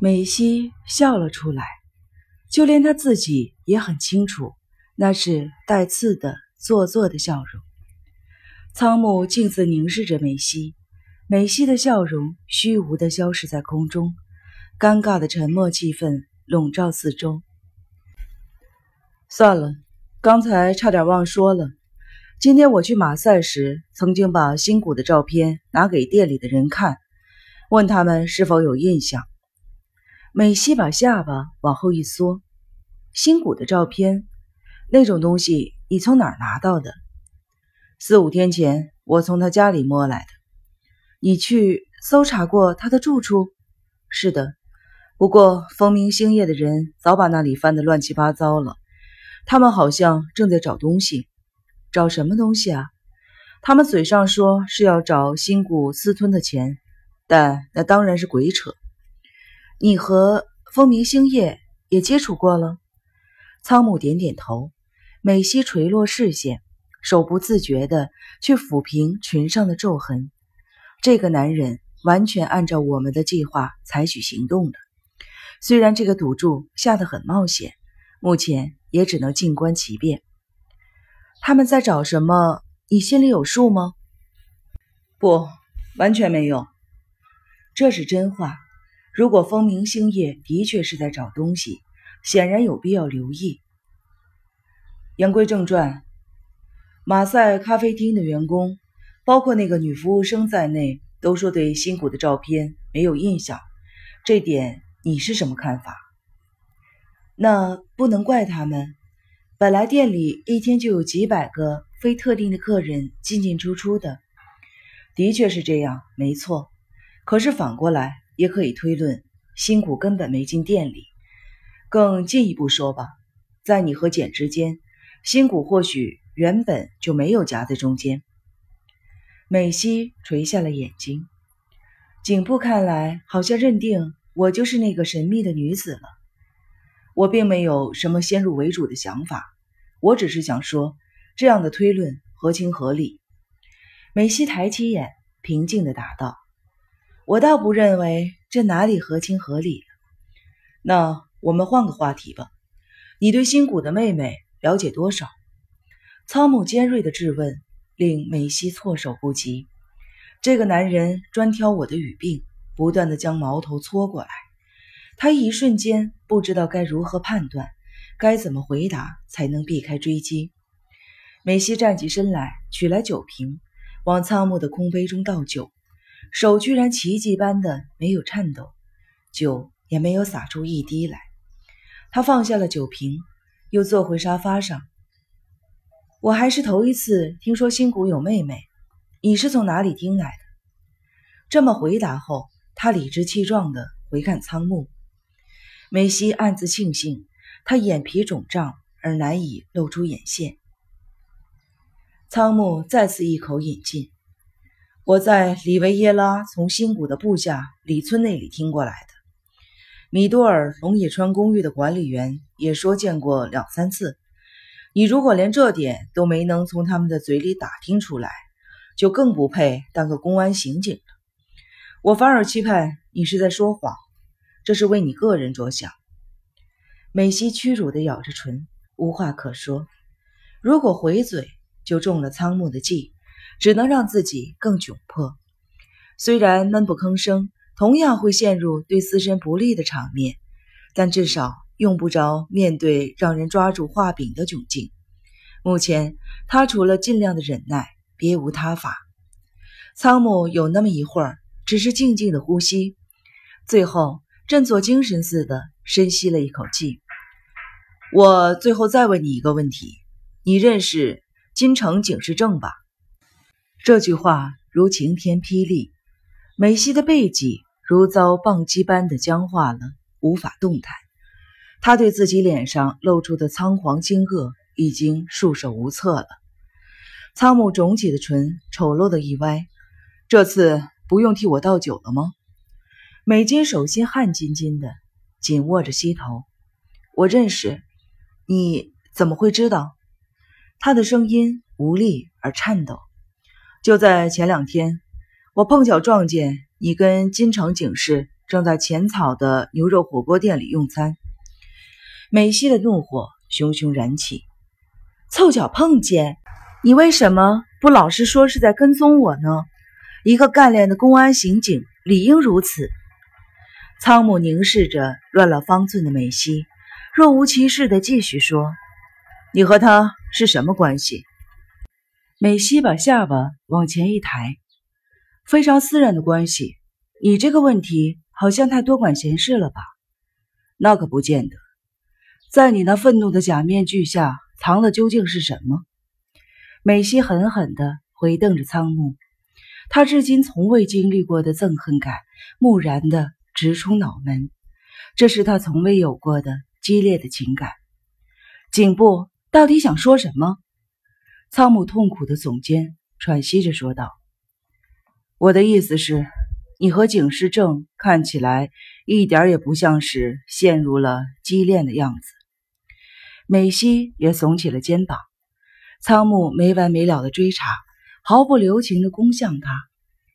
美希笑了出来，就连她自己也很清楚，那是带刺的、做作的笑容。仓木镜子凝视着美希，美希的笑容虚无的消失在空中，尴尬的沉默气氛笼罩四周。算了，刚才差点忘说了。今天我去马赛时，曾经把新谷的照片拿给店里的人看，问他们是否有印象。美希把下巴往后一缩，新谷的照片，那种东西你从哪儿拿到的？四五天前我从他家里摸来的。你去搜查过他的住处？是的，不过风明星夜的人早把那里翻得乱七八糟了，他们好像正在找东西。找什么东西啊？他们嘴上说是要找新谷私吞的钱，但那当然是鬼扯。你和风明星夜也接触过了？仓木点点头，美希垂落视线，手不自觉地去抚平裙上的皱痕。这个男人完全按照我们的计划采取行动了，虽然这个赌注下得很冒险，目前也只能静观其变。他们在找什么？你心里有数吗？不，完全没有。这是真话。如果风明星夜的确是在找东西，显然有必要留意。言归正传，马赛咖啡厅的员工，包括那个女服务生在内，都说对新谷的照片没有印象。这点你是什么看法？那不能怪他们。本来店里一天就有几百个非特定的客人进进出出的，的确是这样，没错。可是反过来也可以推论，新谷根本没进店里。更进一步说吧，在你和简之间，新谷或许原本就没有夹在中间。美希垂下了眼睛，颈部看来好像认定我就是那个神秘的女子了。我并没有什么先入为主的想法，我只是想说，这样的推论合情合理。美西抬起眼，平静地答道：“我倒不认为这哪里合情合理。那我们换个话题吧。你对新谷的妹妹了解多少？”仓木尖锐的质问令美希措手不及。这个男人专挑我的语病，不断的将矛头搓过来。他一瞬间不知道该如何判断，该怎么回答才能避开追击。美希站起身来，取来酒瓶，往仓木的空杯中倒酒，手居然奇迹般的没有颤抖，酒也没有洒出一滴来。他放下了酒瓶，又坐回沙发上。我还是头一次听说新谷有妹妹，你是从哪里听来的？这么回答后，他理直气壮地回看仓木。梅西暗自庆幸，他眼皮肿胀而难以露出眼线。仓木再次一口饮尽。我在里维耶拉从新谷的部下李村那里听过来的。米多尔龙野川公寓的管理员也说见过两三次。你如果连这点都没能从他们的嘴里打听出来，就更不配当个公安刑警了。我反而期盼你是在说谎。这是为你个人着想。美希屈辱地咬着唇，无话可说。如果回嘴，就中了仓木的计，只能让自己更窘迫。虽然闷不吭声，同样会陷入对自身不利的场面，但至少用不着面对让人抓住画柄的窘境。目前，他除了尽量的忍耐，别无他法。仓木有那么一会儿，只是静静的呼吸，最后。振作精神似的深吸了一口气。我最后再问你一个问题：你认识金城警视正吧？这句话如晴天霹雳，美希的背脊如遭棒击般的僵化了，无法动弹。他对自己脸上露出的仓皇惊愕已经束手无策了。仓木肿起的唇丑陋的一歪：“这次不用替我倒酒了吗？”美金手心汗津津的，紧握着膝头。我认识你，怎么会知道？他的声音无力而颤抖。就在前两天，我碰巧撞见你跟金城警视正在浅草的牛肉火锅店里用餐。美西的怒火熊熊燃起，凑巧碰见你，为什么不老实说是在跟踪我呢？一个干练的公安刑警理应如此。仓木凝视着乱了方寸的美西，若无其事地继续说：“你和他是什么关系？”美西把下巴往前一抬：“非常私人的关系。你这个问题好像太多管闲事了吧？那可不见得。在你那愤怒的假面具下藏的究竟是什么？”美西狠狠地回瞪着仓木，他至今从未经历过的憎恨感蓦然地。直冲脑门，这是他从未有过的激烈的情感。颈部到底想说什么？仓木痛苦的耸肩，喘息着说道：“我的意思是，你和警视正看起来一点也不像是陷入了激恋的样子。”美希也耸起了肩膀。仓木没完没了的追查，毫不留情的攻向他。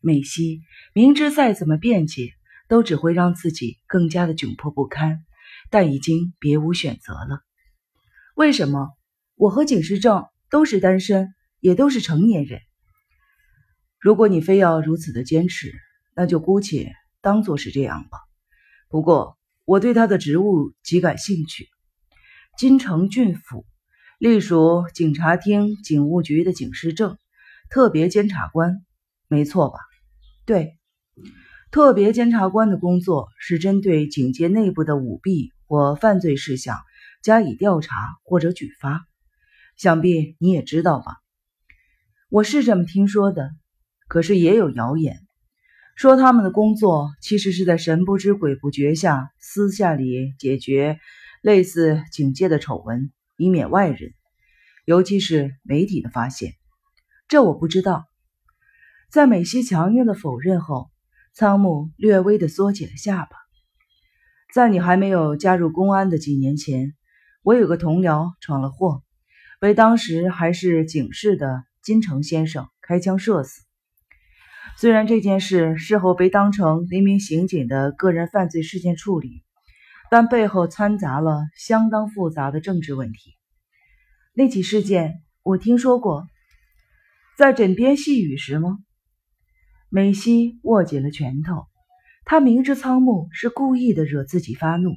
美希明知再怎么辩解。都只会让自己更加的窘迫不堪，但已经别无选择了。为什么我和景世正都是单身，也都是成年人？如果你非要如此的坚持，那就姑且当做是这样吧。不过我对他的职务极感兴趣。金城郡府隶属警察厅警务局的警视正，特别监察官，没错吧？对。特别监察官的工作是针对警界内部的舞弊或犯罪事项加以调查或者举发，想必你也知道吧？我是这么听说的，可是也有谣言说他们的工作其实是在神不知鬼不觉下私下里解决类似警界的丑闻，以免外人，尤其是媒体的发现。这我不知道。在美西强硬的否认后。仓木略微的缩起了下巴。在你还没有加入公安的几年前，我有个同僚闯了祸，被当时还是警视的金城先生开枪射死。虽然这件事事后被当成一名刑警的个人犯罪事件处理，但背后掺杂了相当复杂的政治问题。那起事件我听说过，在枕边细语时吗？美西握紧了拳头，他明知仓木是故意的惹自己发怒，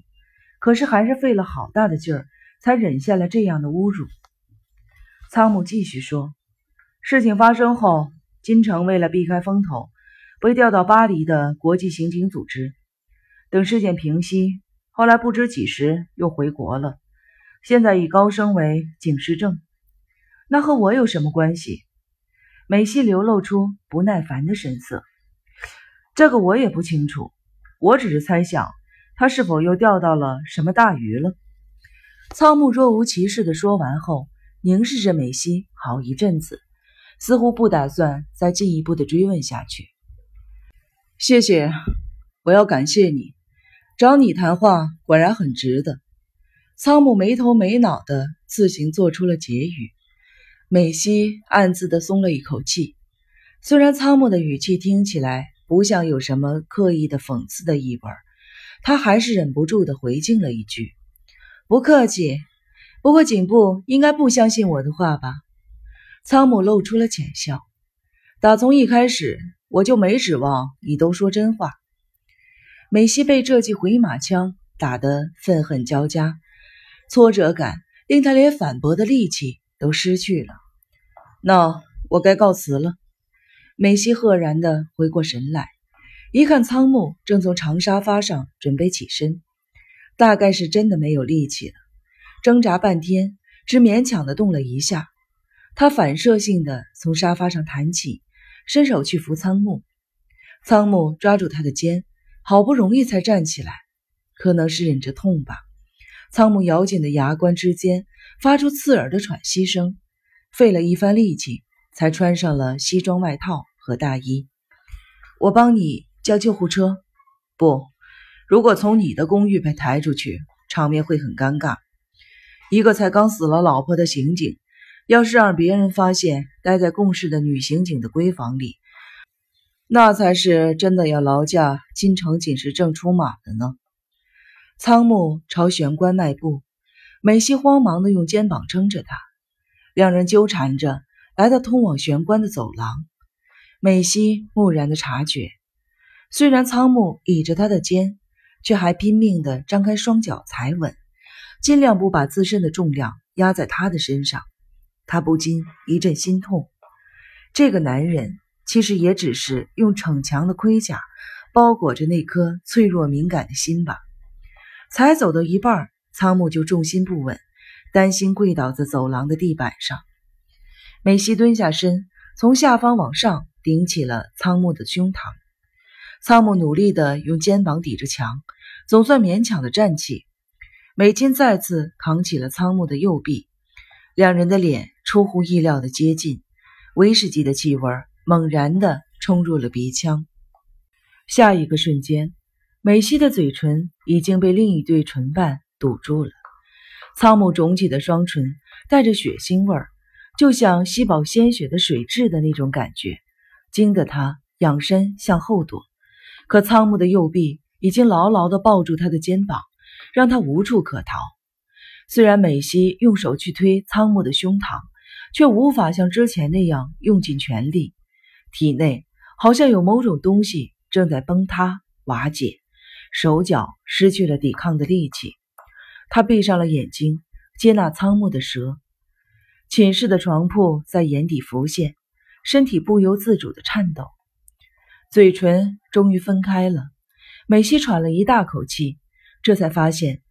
可是还是费了好大的劲儿才忍下了这样的侮辱。仓木继续说：“事情发生后，金城为了避开风头，被调到巴黎的国际刑警组织。等事件平息，后来不知几时又回国了。现在已高升为警视正。那和我有什么关系？”美西流露出不耐烦的神色，这个我也不清楚，我只是猜想他是否又钓到了什么大鱼了。仓木若无其事的说完后，凝视着美西好一阵子，似乎不打算再进一步的追问下去。谢谢，我要感谢你，找你谈话果然很值得。仓木没头没脑的自行做出了结语。美西暗自的松了一口气，虽然仓木的语气听起来不像有什么刻意的讽刺的意味，他还是忍不住的回敬了一句：“不客气。”不过警部应该不相信我的话吧？仓木露出了浅笑。打从一开始，我就没指望你都说真话。美西被这记回马枪打得愤恨交加，挫折感令他连反驳的力气都失去了。那我该告辞了。美西赫然的回过神来，一看仓木正从长沙发上准备起身，大概是真的没有力气了，挣扎半天，只勉强的动了一下。他反射性的从沙发上弹起，伸手去扶仓木。仓木抓住他的肩，好不容易才站起来，可能是忍着痛吧。仓木咬紧的牙关之间发出刺耳的喘息声。费了一番力气，才穿上了西装外套和大衣。我帮你叫救护车。不，如果从你的公寓被抬出去，场面会很尴尬。一个才刚死了老婆的刑警，要是让别人发现待在共事的女刑警的闺房里，那才是真的要劳驾京城锦时正出马的呢。仓木朝玄关迈步，美希慌忙的用肩膀撑着他，两人纠缠着来到通往玄关的走廊。美希木然的察觉，虽然仓木倚着他的肩，却还拼命的张开双脚踩稳，尽量不把自身的重量压在他的身上。他不禁一阵心痛，这个男人。其实也只是用逞强的盔甲包裹着那颗脆弱敏感的心吧。才走到一半，仓木就重心不稳，担心跪倒在走廊的地板上。美希蹲下身，从下方往上顶起了仓木的胸膛。仓木努力地用肩膀抵着墙，总算勉强地站起。美金再次扛起了仓木的右臂，两人的脸出乎意料的接近，威士忌的气味。猛然地冲入了鼻腔，下一个瞬间，美希的嘴唇已经被另一对唇瓣堵住了。仓木肿起的双唇带着血腥味儿，就像吸饱鲜血的水蛭的那种感觉，惊得他仰身向后躲。可仓木的右臂已经牢牢地抱住他的肩膀，让他无处可逃。虽然美希用手去推仓木的胸膛，却无法像之前那样用尽全力。体内好像有某种东西正在崩塌瓦解，手脚失去了抵抗的力气。他闭上了眼睛，接纳仓木的舌。寝室的床铺在眼底浮现，身体不由自主的颤抖。嘴唇终于分开了，美希喘了一大口气，这才发现，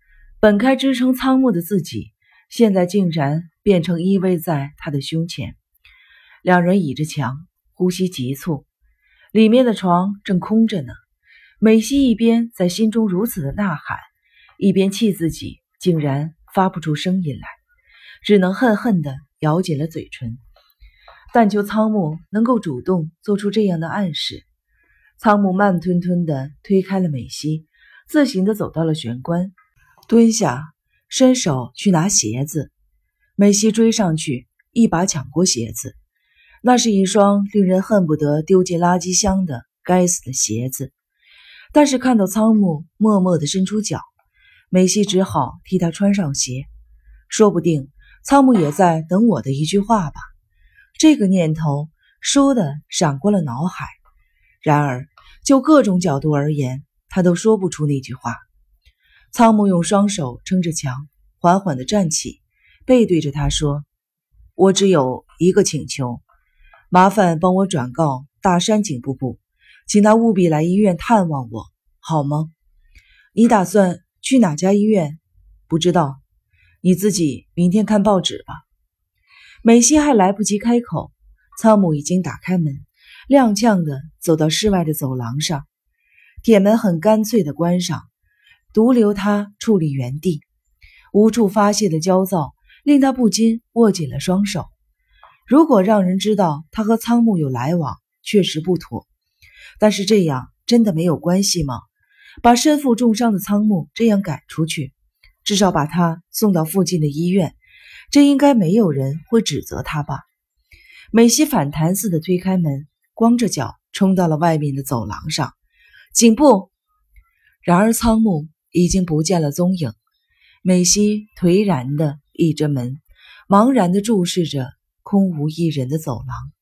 本该支撑仓木的自己，现在竟然变成依偎在他的胸前。两人倚着墙。呼吸急促，里面的床正空着呢。美希一边在心中如此的呐喊，一边气自己竟然发不出声音来，只能恨恨地咬紧了嘴唇。但求仓木能够主动做出这样的暗示。仓木慢吞吞地推开了美希，自行地走到了玄关，蹲下，伸手去拿鞋子。美希追上去，一把抢过鞋子。那是一双令人恨不得丢进垃圾箱的该死的鞋子，但是看到仓木默默地伸出脚，美希只好替他穿上鞋。说不定仓木也在等我的一句话吧。这个念头倏地闪过了脑海，然而就各种角度而言，他都说不出那句话。仓木用双手撑着墙，缓缓地站起，背对着他说：“我只有一个请求。”麻烦帮我转告大山警部部，请他务必来医院探望我，好吗？你打算去哪家医院？不知道，你自己明天看报纸吧。美希还来不及开口，仓木已经打开门，踉跄的走到室外的走廊上，铁门很干脆的关上，独留他矗立原地，无处发泄的焦躁令他不禁握紧了双手。如果让人知道他和仓木有来往，确实不妥。但是这样真的没有关系吗？把身负重伤的仓木这样赶出去，至少把他送到附近的医院，这应该没有人会指责他吧？美希反弹似的推开门，光着脚冲到了外面的走廊上。颈部，然而仓木已经不见了踪影。美希颓然的倚着门，茫然的注视着。空无一人的走廊。